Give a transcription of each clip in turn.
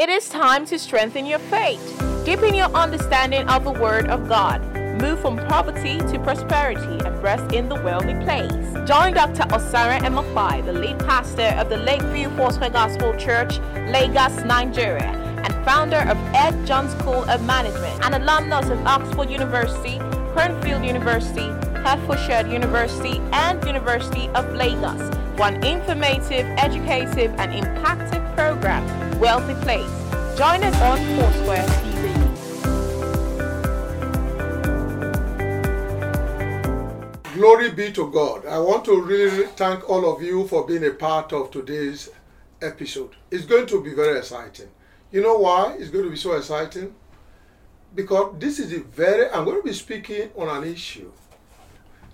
It is time to strengthen your faith, deepen your understanding of the Word of God, move from poverty to prosperity, and rest in the wealthy place. Join Dr. Osara Emafai, the lead pastor of the Lakeview Foursquare Gospel Church, Lagos, Nigeria, and founder of Ed John School of Management, an alumnus of Oxford University, Cranfield University, Hertfordshire University, and University of Lagos an informative, educative, and impactful program, Wealthy Place. Join us on Foursquare TV. Glory be to God. I want to really thank all of you for being a part of today's episode. It's going to be very exciting. You know why it's going to be so exciting? Because this is a very, I'm going to be speaking on an issue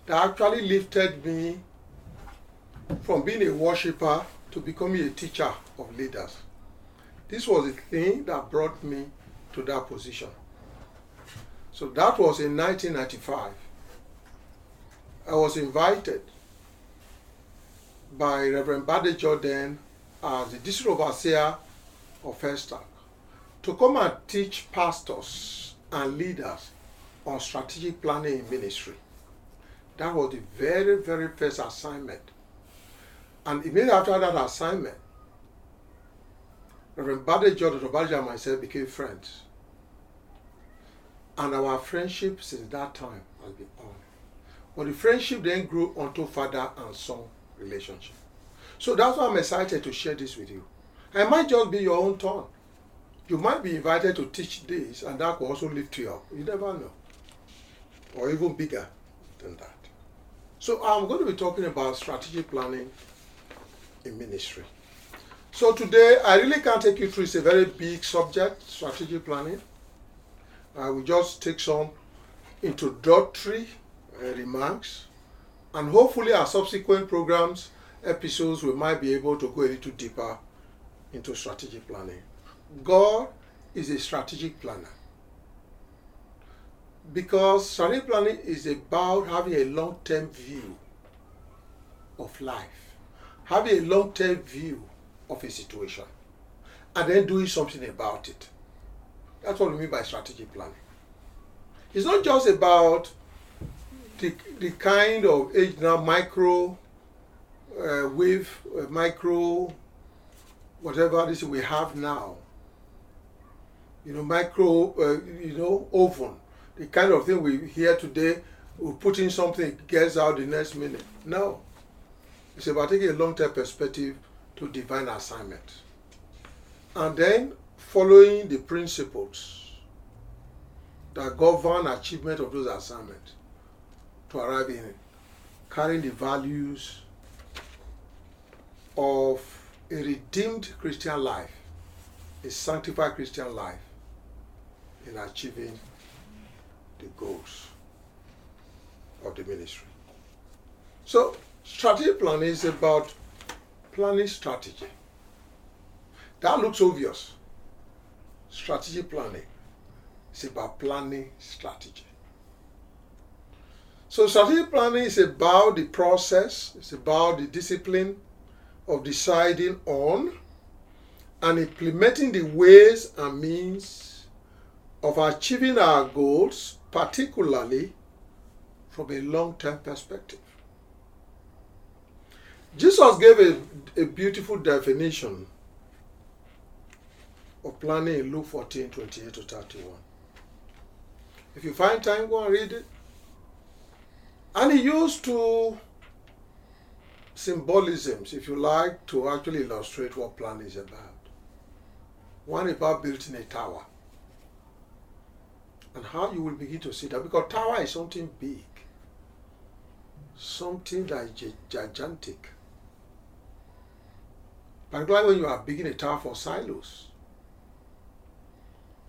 that actually lifted me from being a worshiper to becoming a teacher of leaders. This was the thing that brought me to that position. So that was in 1995. I was invited by Reverend Bade Jordan as the district overseer of Festac to come and teach pastors and leaders on strategic planning in ministry. That was the very, very first assignment. And immediately after that assignment, Reverend Bade Jordan Obaja and myself became friends. And our friendship since that time has been on. But the friendship then grew onto father and son relationship. So that's why I'm excited to share this with you. It might just be your own turn. You might be invited to teach this, and that will also lift you up. You never know. Or even bigger than that. So I'm going to be talking about strategic planning in ministry. So today I really can't take you through. It's a very big subject, strategic planning. I will just take some introductory uh, remarks, and hopefully our subsequent programs, episodes, we might be able to go a little deeper into strategic planning. God is a strategic planner because strategic planning is about having a long-term view of life, having a long-term view of a situation, and then doing something about it. That's what we mean by strategic planning. It's not just about the, the kind of age now micro uh, wave, uh, micro, whatever this we have now. You know, micro, uh, you know, oven, the kind of thing we hear today. We put in something, gets out the next minute. No, it's about taking a long-term perspective to divine assignment, and then following the principles that govern achievement of those assignments to arrive in carrying the values of a redeemed Christian life, a sanctified Christian life in achieving the goals of the ministry. So, strategic planning is about planning strategy. That looks obvious. Strategic planning is about planning strategy. So strategic planning is about the process, it's about the discipline of deciding on and implementing the ways and means of achieving our goals, particularly from a long-term perspective. Jesus gave a, a beautiful definition of planning in Luke 14, 28 to 31. If you find time, go and read it. And he used two symbolisms, if you like, to actually illustrate what plan is about. One about building a tower. And how you will begin to see that because tower is something big, something that is gigantic. Particularly when you are building a tower for silos.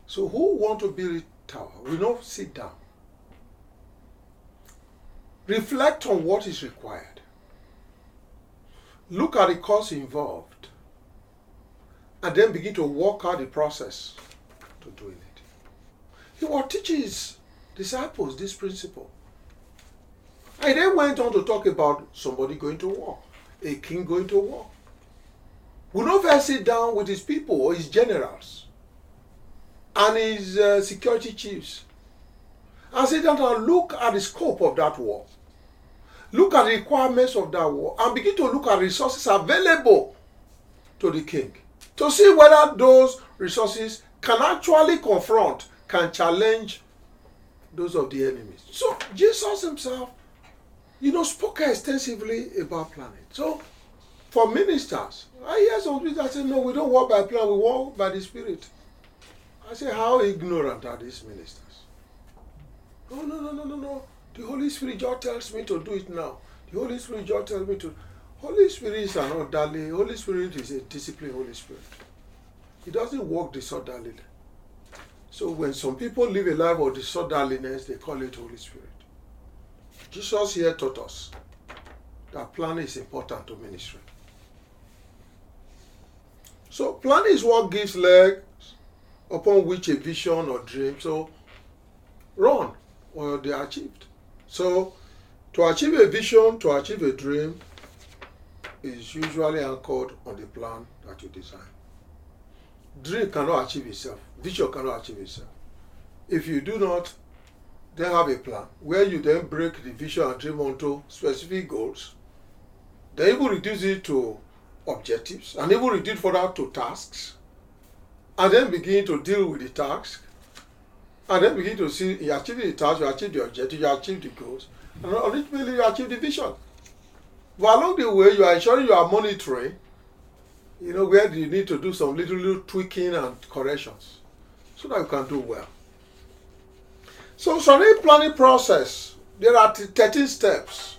So who want to build a tower? We not sit down. Reflect on what is required. Look at the cost involved. And then begin to work out the process to doing it. He was teaching his disciples this principle. And then went on to talk about somebody going to war, a king going to war. Will not first sit down with his people or his generals and his uh, security chiefs and sit down and look at the scope of that war. Look at the requirements of that war and begin to look at resources available to the king to see whether those resources can actually confront, can challenge those of the enemies. So Jesus himself, you know, spoke extensively about planning. So for ministers, I hear some people say, no, we don't walk by plan, we walk by the Spirit. I say, how ignorant are these ministers? No, no, no, no, no, no. The Holy Spirit just tells me to do it now. The Holy Spirit just tells me to. Holy Spirit is an orderly. Holy Spirit is a disciplined Holy Spirit. He doesn't work disorderly. So when some people live a life of disorderliness, they call it Holy Spirit. Jesus here taught us that plan is important to ministry. So planning is what gives legs upon which a vision or dream so run or they are achieved. So to achieve a vision, to achieve a dream, is usually anchored on the plan that you design. Dream cannot achieve itself. Vision cannot achieve itself. If you do not then have a plan where you then break the vision and dream onto specific goals, then you will reduce it to objectives and even reduce further to tasks, and then begin to deal with the task, and then begin to see you achieve the task, you achieve the objective, you achieve the goals, and ultimately you achieve the vision. But along the way, you are ensuring you are monitoring, you know, where you need to do some little, little tweaking and corrections so that you can do well. So, strategic planning process, there are 13 steps.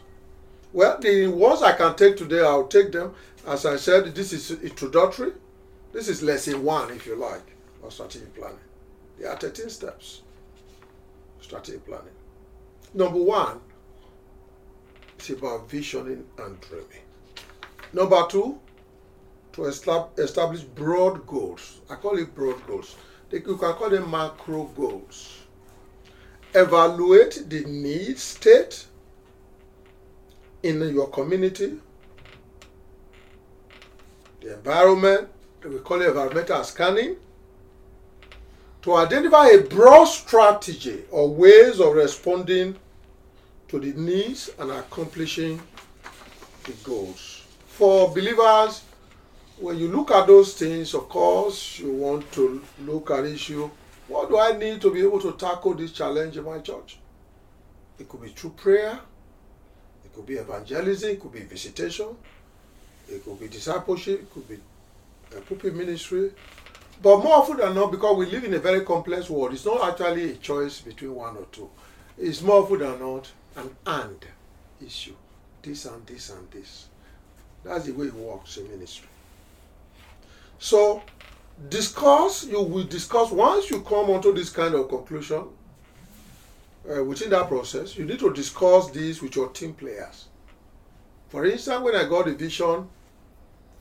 Well, the ones I can take today, I'll take them. As I said, this is introductory. This is lesson one, if you like, of strategic planning. There are 13 steps. Strategic planning. Number one, it's about visioning and dreaming. Number two, to establish broad goals. I call it broad goals. You can call them macro goals. Evaluate the need state in your community, the environment, we call it environmental scanning, to identify a broad strategy or ways of responding to the needs and accomplishing the goals. For believers, when you look at those things, of course, you want to look at issue. What do I need to be able to tackle this challenge in my church? It could be through prayer, it could be evangelism, it could be visitation, it could be discipleship, it could be a pulpit ministry. But more often than not, because we live in a very complex world, it's not actually a choice between one or two. It's more often than not an and issue. This and this and this. That's the way it works in ministry. So, discuss, you will discuss, once you come onto this kind of conclusion, uh, within that process, you need to discuss this with your team players. For instance, when I got the vision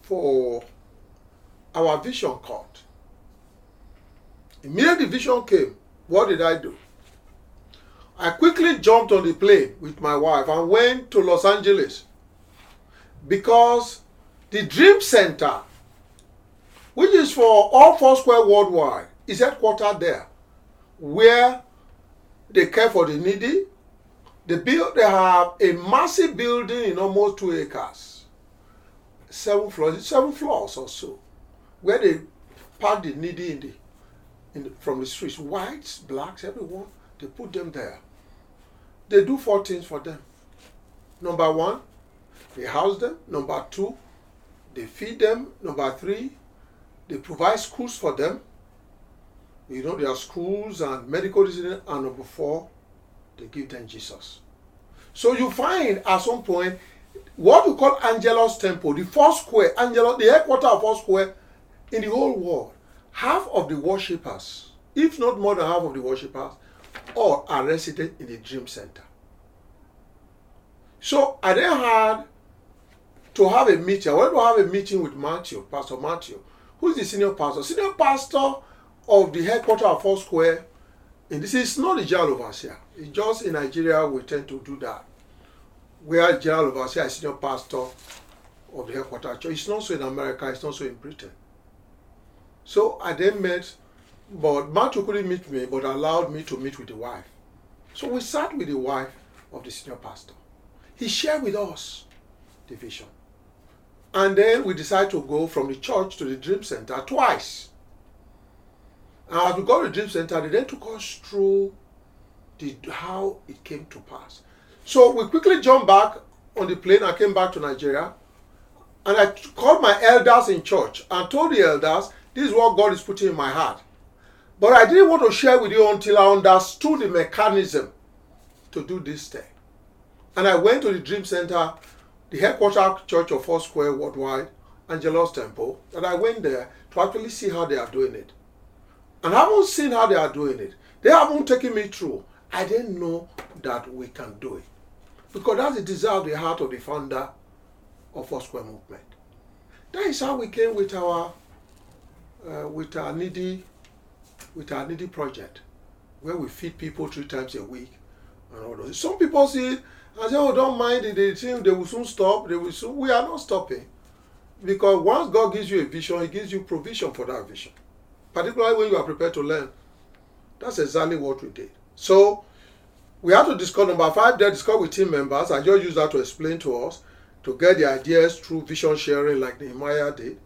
for our vision court, immediately the vision came, what did I do? I quickly jumped on the plane with my wife and went to Los Angeles because the Dream Center, which is for all Foursquare worldwide, is headquartered there, where they care for the needy. They build. They have a massive building in almost two acres, seven floors, seven floors or so, where they park the needy in the, in the, from the streets, whites, blacks, everyone. They put them there. They do four things for them. Number one, they house them. Number two, they feed them. Number three, they provide schools for them. You know, there are schools and medical residence. And number four, they give them Jesus. So you find at some point what we call Angelus Temple, the first square, Angelus, the headquarters of Foursquare in the whole world. Half of the worshippers, if not more than half of the worshippers, all are resident in the Dream Center. So I then had to have a meeting. I went to have a meeting with Matthew, Pastor Matthew, who is the senior pastor. Senior pastor of the headquarters of Foursquare. And this is not the general overseer. It's just in Nigeria we tend to do that. Where general overseer is senior pastor of the headquarters church. It's not so in America, it's not so in Britain. So I then met But Matthew couldn't meet me, but allowed me to meet with the wife. So we sat with the wife of the senior pastor. He shared with us the vision. And then we decided to go from the church to the dream center twice. And as we got to the dream center, they then took us through the, how it came to pass. So we quickly jumped back on the plane and came back to Nigeria. And I called my elders in church and told the elders, this is what God is putting in my heart. But I didn't want to share with you until I understood the mechanism to do this thing. And I went to the Dream Center, the headquarters church of Four Square Worldwide, Angelus Temple, and I went there to actually see how they are doing it. And I haven't seen how they are doing it. They haven't taken me through. I didn't know that we can do it. Because that's the desire of the heart of the founder of Four Square Movement. That is how we came with our uh, with our needy with our needy project, where we feed people three times a week and all those. Some people see and say, "Oh, don't mind it. They they will soon stop. They will soon." We are not stopping, because once God gives you a vision, He gives you provision for that vision. Particularly when you are prepared to learn. That's exactly what we did. So we have to discuss number five. Then discuss with team members. I just use that to explain to us to get the ideas through vision sharing, like Nehemiah did.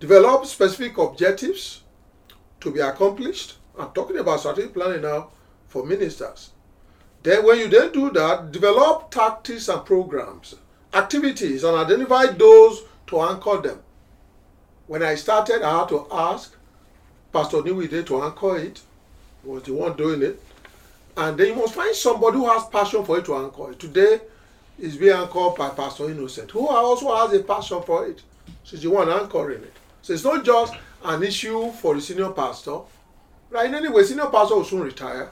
Develop specific objectives to be accomplished. I'm talking about strategic planning now for ministers. Then, when you then do that, develop tactics and programs, activities, and identify those to anchor them. When I started, I had to ask Pastor Niwide to anchor it. He was the one doing it. And then you must find somebody who has passion for it to anchor it. Today is being anchored by Pastor Innocent, who also has a passion for it. She's the one anchoring it. So it's not just an issue for the senior pastor. Right? In any way, senior pastor will soon retire.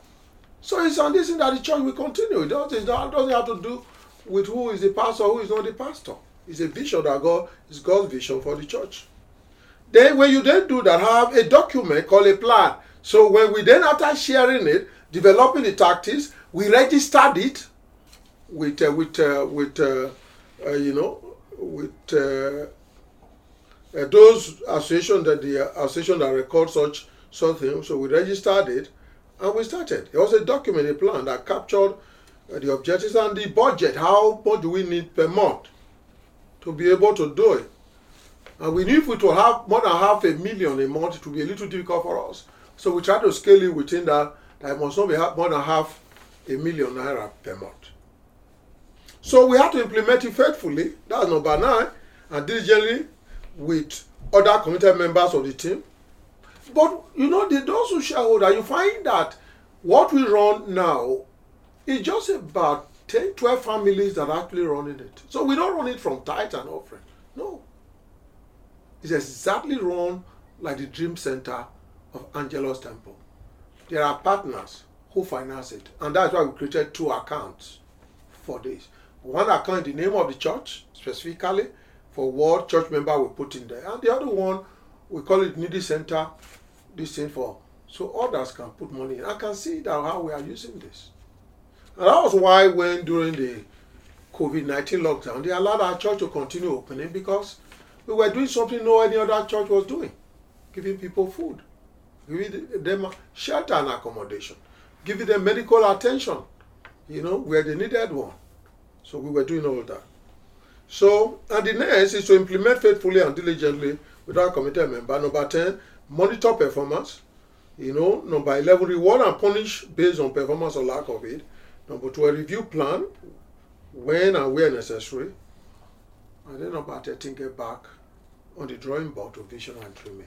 So it's on this thing that the church will continue. It doesn't, it doesn't have to do with who is the pastor, who is not the pastor. It's a vision that God is God's vision for the church. Then when you then do that, have a document called a plan. So when we then after sharing it, developing the tactics, we registered it with uh, with uh, with uh, uh you know with uh, uh, those association that the association that record such something. So we registered it and we started. It was a document, a plan that captured the objectives and the budget. How much do we need per month to be able to do it? And we knew if we to have more than half a million a month, it would be a little difficult for us. So we tried to scale it within that. That must not be more than half a million naira per month. So we have to implement it faithfully. That's number nine. And diligently with other committed members of the team. But you know, the, those who shareholder, you find that what we run now is just about 10, 12 families that are actually running it. So we don't run it from tithe and offering. No. It's exactly run like the Dream Center of Angelus Temple. There are partners who finance it. And that's why we created two accounts for this. One account in the name of the church, specifically, for what church member we put in there. And the other one, we call it needy center, this thing for. So others can put money in. I can see that how we are using this. And that was why when during the COVID-19 lockdown, they allowed our church to continue opening because we were doing something no any other church was doing. Giving people food, giving them shelter and accommodation, give them medical attention, you know, where they needed one. So we were doing all that. So, and the next is to implement faithfully and diligently without committed member. Number 10, monitor performance. You know, number 11, reward and punish based on performance or lack of it. Number 12, review plan when and where necessary. And then number 13, get back on the drawing board to vision and dreaming.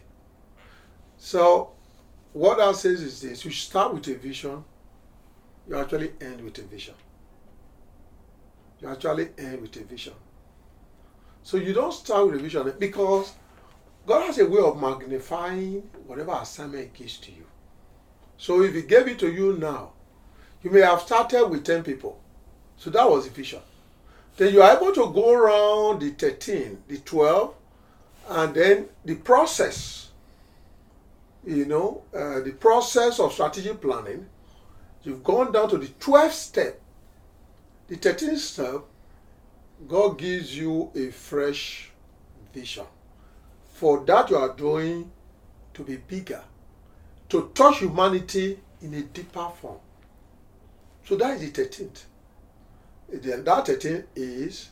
So, what that says is this you start with a vision, you actually end with a vision. You actually end with a vision. So you don't start with a vision because God has a way of magnifying whatever assignment He gives to you. So if He gave it to you now, you may have started with 10 people. So that was the vision. Then you are able to go around the 13, the 12, and then the process, you know, uh, the process of strategic planning. You've gone down to the 12th step. The 13th step God gives you a fresh vision for that you are doing to be bigger to touch humanity in a deeper form. So that is the 13th. Then that 13th is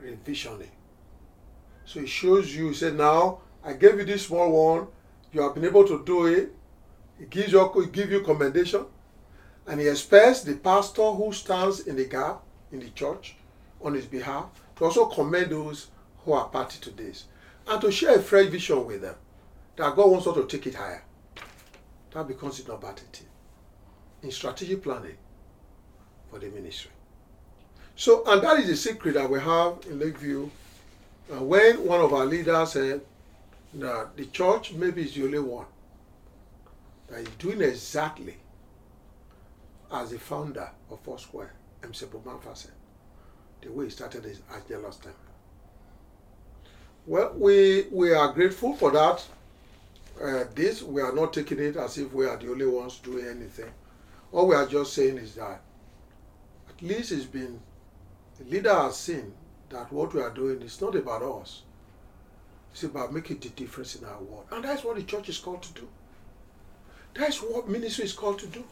revisioning. So it shows you, he said, now I gave you this small one, you have been able to do it. He gives you, gives you commendation. And he expects the pastor who stands in the gap in the church on his behalf to also commend those who are party to this and to share a fresh vision with them that God wants us to take it higher. That becomes the number 13 in strategic planning for the ministry. So, and that is the secret that we have in Lakeview. Uh, when one of our leaders said that the church maybe is the only one that is doing exactly as the founder of Foursquare, Aimee Semple McPherson said, the way he started his last time. Well, we, we are grateful for that. Uh, this, we are not taking it as if we are the only ones doing anything. All we are just saying is that at least it's been, the leader has seen that what we are doing is not about us. It's about making the difference in our world. And that's what the church is called to do. That's what ministry is called to do.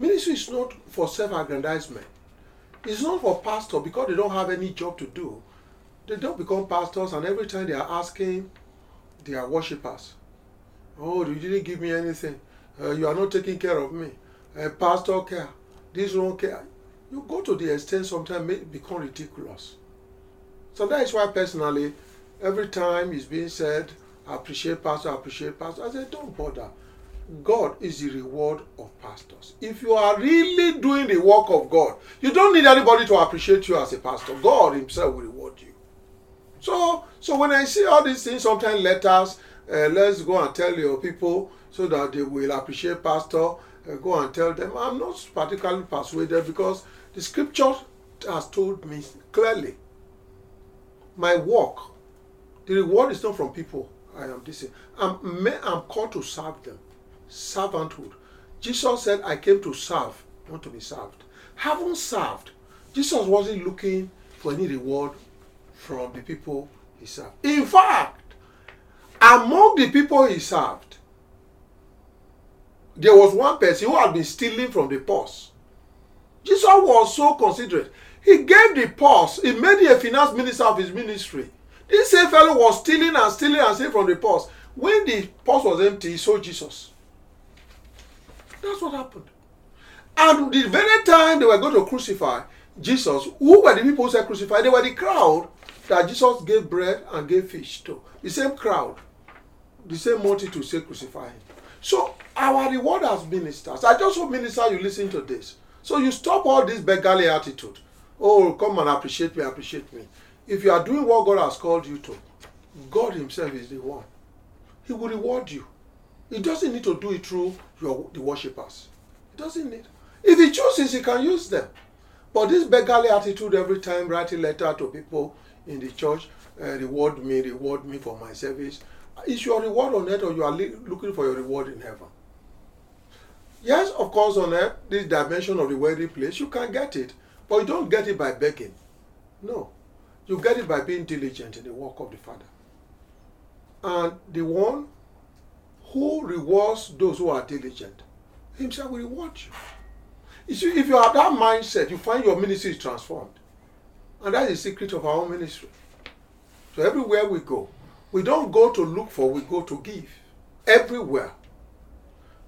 Ministry is not for self-aggrandizement. It's not for pastors because they don't have any job to do. They don't become pastors and every time they are asking their worshippers, Oh, you didn't give me anything. Uh, you are not taking care of me. Uh, pastor care. This don't care. You go to the extent sometimes it become ridiculous. So that is why personally, every time it's being said, I appreciate pastor, I appreciate pastor, I say, don't bother. God is the reward of pastors. If you are really doing the work of God, you don't need anybody to appreciate you as a pastor. God Himself will reward you. So, so when I see all these things, sometimes letters, uh, let's go and tell your people so that they will appreciate pastor. Uh, go and tell them. I'm not particularly persuaded because the scripture has told me clearly. My work, the reward is not from people. I am this. I'm, I'm called to serve them servanthood. Jesus said, I came to serve, not to be served. Having served, Jesus wasn't looking for any reward from the people he served. In fact, among the people he served, there was one person who had been stealing from the purse. Jesus was so considerate. He gave the purse, he made a finance minister of his ministry. This same fellow was stealing and stealing and stealing from the purse. When the purse was empty, he saw Jesus. That's what happened. And the very time they were going to crucify Jesus, who were the people who said crucify? They were the crowd that Jesus gave bread and gave fish to. The same crowd, the same multitude say crucify him. So our reward as ministers, I just hope minister you listen to this. So you stop all this beggarly attitude. Oh, come and appreciate me, appreciate me. If you are doing what God has called you to, God Himself is the one. He will reward you. He doesn't need to do it through your, the worshippers. He doesn't need. If he chooses, he can use them. But this beggarly attitude every time writing letter to people in the church, uh, reward me, reward me for my service, is your reward on earth or you are looking for your reward in heaven? Yes, of course, on earth, this dimension of the wealthy place, you can get it. But you don't get it by begging. No. You get it by being diligent in the work of the Father. And the one who rewards those who are diligent, himself will reward you. You see, if you have that mindset, you find your ministry is transformed. And that is the secret of our own ministry. So everywhere we go, we don't go to look for, we go to give. Everywhere.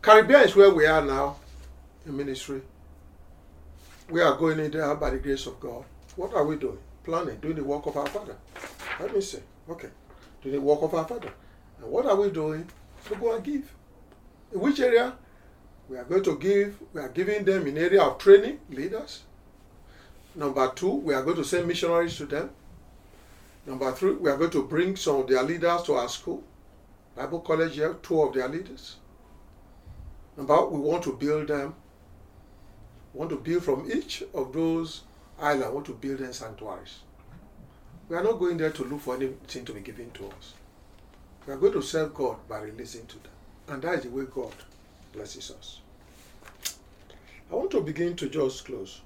Caribbean is where we are now in ministry. We are going in there by the grace of God. What are we doing? Planning, doing the work of our Father. Let me say, okay, doing the work of our Father. And what are we doing? to go and give. In which area? We are going to give, we are giving them in area of training, leaders. Number two, we are going to send missionaries to them. Number three, we are going to bring some of their leaders to our school. Bible college here, two of their leaders. Number we want to build them. We want to build from each of those islands, we want to build them sanctuaries. We are not going there to look for anything to be given to us. We are going to serve God by releasing to them. And that is the way God blesses us. I want to begin to just close.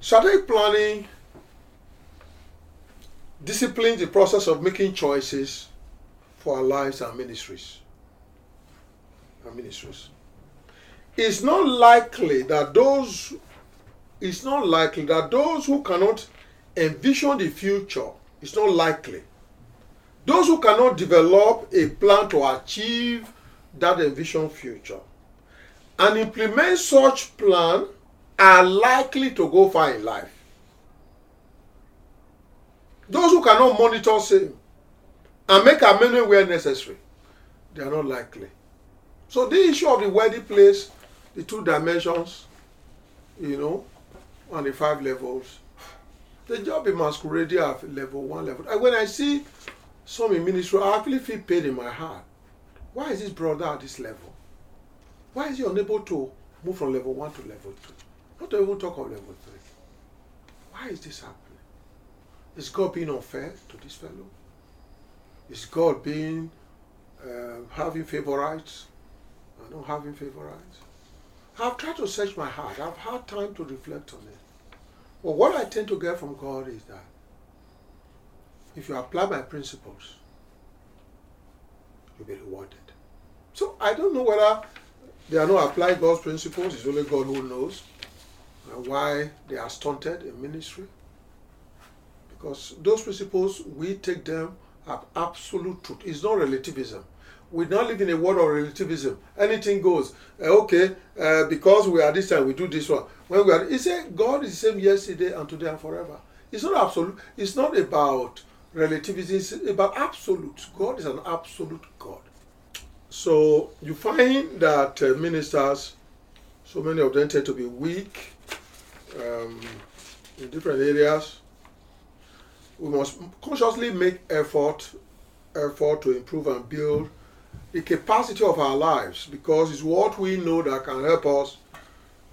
Strategic planning disciplines the process of making choices for our lives and ministries. and ministries. It's not likely that those it's not likely that those who cannot envision the future, it's not likely. Those who cannot develop a plan to achieve that envisioned future and implement such plan are likely to go far in life. Those who cannot monitor sin and make amendment where necessary, they are not likely. So the issue of the wedding place, the two dimensions, you know, and the five levels, the job in masquerading at level one, level. And when I see some in ministry, I actually feel pain in my heart. Why is this brother at this level? Why is he unable to move from level one to level two? Not to even talk of level three. Why is this happening? Is God being unfair to this fellow? Is God being uh, having favorites and not having favorites? I've tried to search my heart. I've had time to reflect on it. But what I tend to get from God is that if you apply my principles, you'll be rewarded. So I don't know whether they are not applying God's principles. It's only God who knows why they are stunted in ministry. Because those principles, we take them as absolute truth. It's not relativism. We don't live in a world of relativism. Anything goes. Uh, okay, uh, because we are this time, we do this one. When we are, he said, God is the same yesterday and today and forever. It's not absolute. It's not about relativism. It's about absolute. God is an absolute God. So you find that uh, ministers, so many of them tend to be weak um, in different areas. We must consciously make effort, effort to improve and build the capacity of our lives because it's what we know that can help us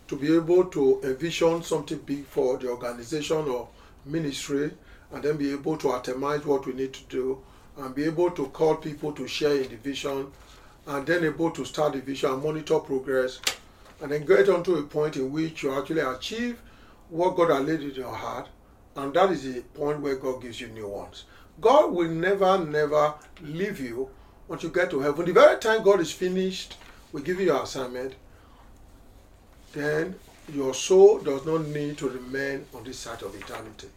to be able to envision something big for the organization or ministry and then be able to atomize what we need to do and be able to call people to share in the vision and then able to start the vision and monitor progress and then get on to a point in which you actually achieve what God has laid in your heart and that is the point where God gives you new ones. God will never, never leave you until you get to heaven. The very time God is finished we give you your assignment, then your soul does not need to remain on this side of eternity.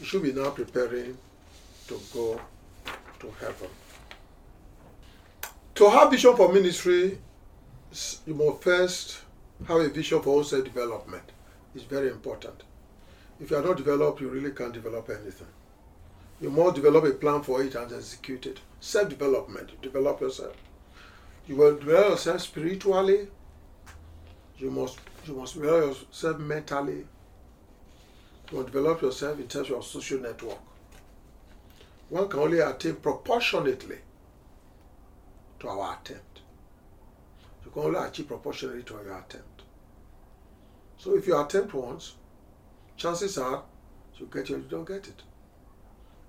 You should be now preparing to go to heaven. To have vision for ministry, you must first have a vision for own development. It's very important. If you are not developed, you really can't develop anything. You must develop a plan for it and execute it. Self development, develop yourself. You will develop yourself spiritually. You must you must develop yourself mentally. You must develop yourself in terms of social network. One can only attain proportionately to our attempt. You can only achieve proportionately to your attempt. So if you attempt once, chances are you get it, you don't get it.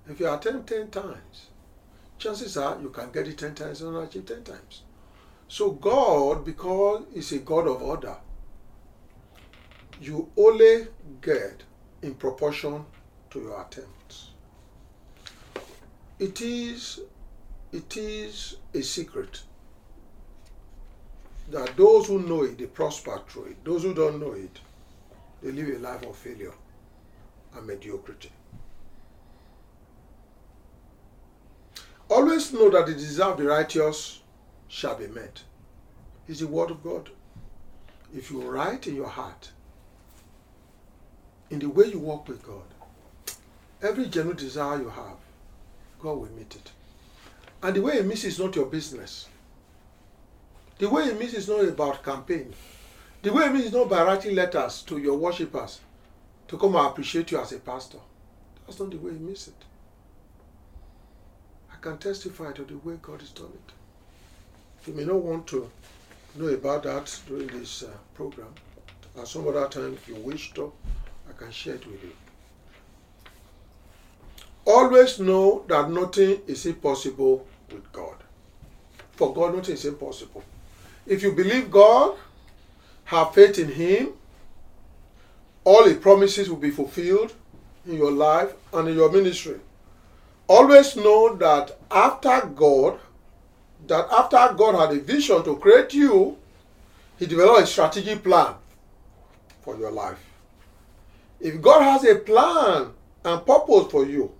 If you attempt 10 times, chances are you can get it 10 times and achieve 10 times. So God, because He's a God of order, you only get in proportion to your attempts. It is, it is a secret that those who know it, they prosper through it. Those who don't know it, they live a life of failure and mediocrity. Always know that the desire of the righteous shall be met. It's the word of God. If you write in your heart, in the way you walk with God, every genuine desire you have, God will meet it. And the way He meets is not your business. The way He meets is not about campaign. The way He meets is not by writing letters to your worshippers to come and appreciate you as a pastor. That's not the way He meets it. I can testify to the way God has done it. You may not want to know about that during this uh, program. At some other time, if you wish to, I can share it with you. Always know that nothing is impossible with God. For God, nothing is impossible. If you believe God, have faith in Him, all His promises will be fulfilled in your life and in your ministry. Always know that after God, that after God had a vision to create you, He developed a strategic plan for your life. If God has a plan and purpose for you,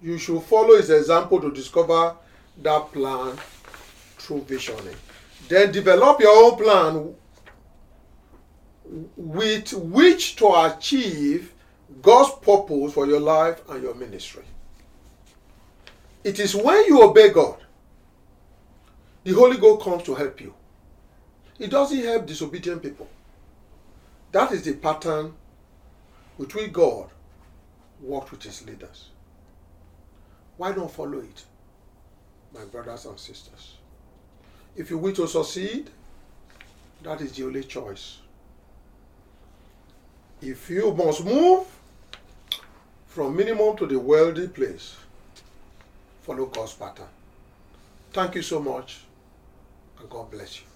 you should follow His example to discover that plan through visioning. Then develop your own plan with which to achieve God's purpose for your life and your ministry. It is when you obey God, the Holy Ghost comes to help you. It doesn't help disobedient people. That is the pattern which God worked with his leaders. Why not follow it, my brothers and sisters? If you wish to succeed, that is the only choice. If you must move from minimum to the wealthy place, follow God's pattern. Thank you so much, and God bless you.